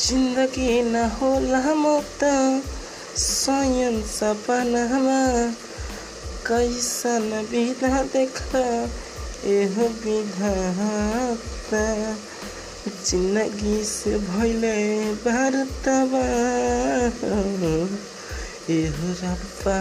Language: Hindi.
ज़िंदगी न होला मुक्त स्वयं सपनामा कैसन विधा देखा, एह विधाता ज़िंदगी से भले बारतबा एह रब्बा।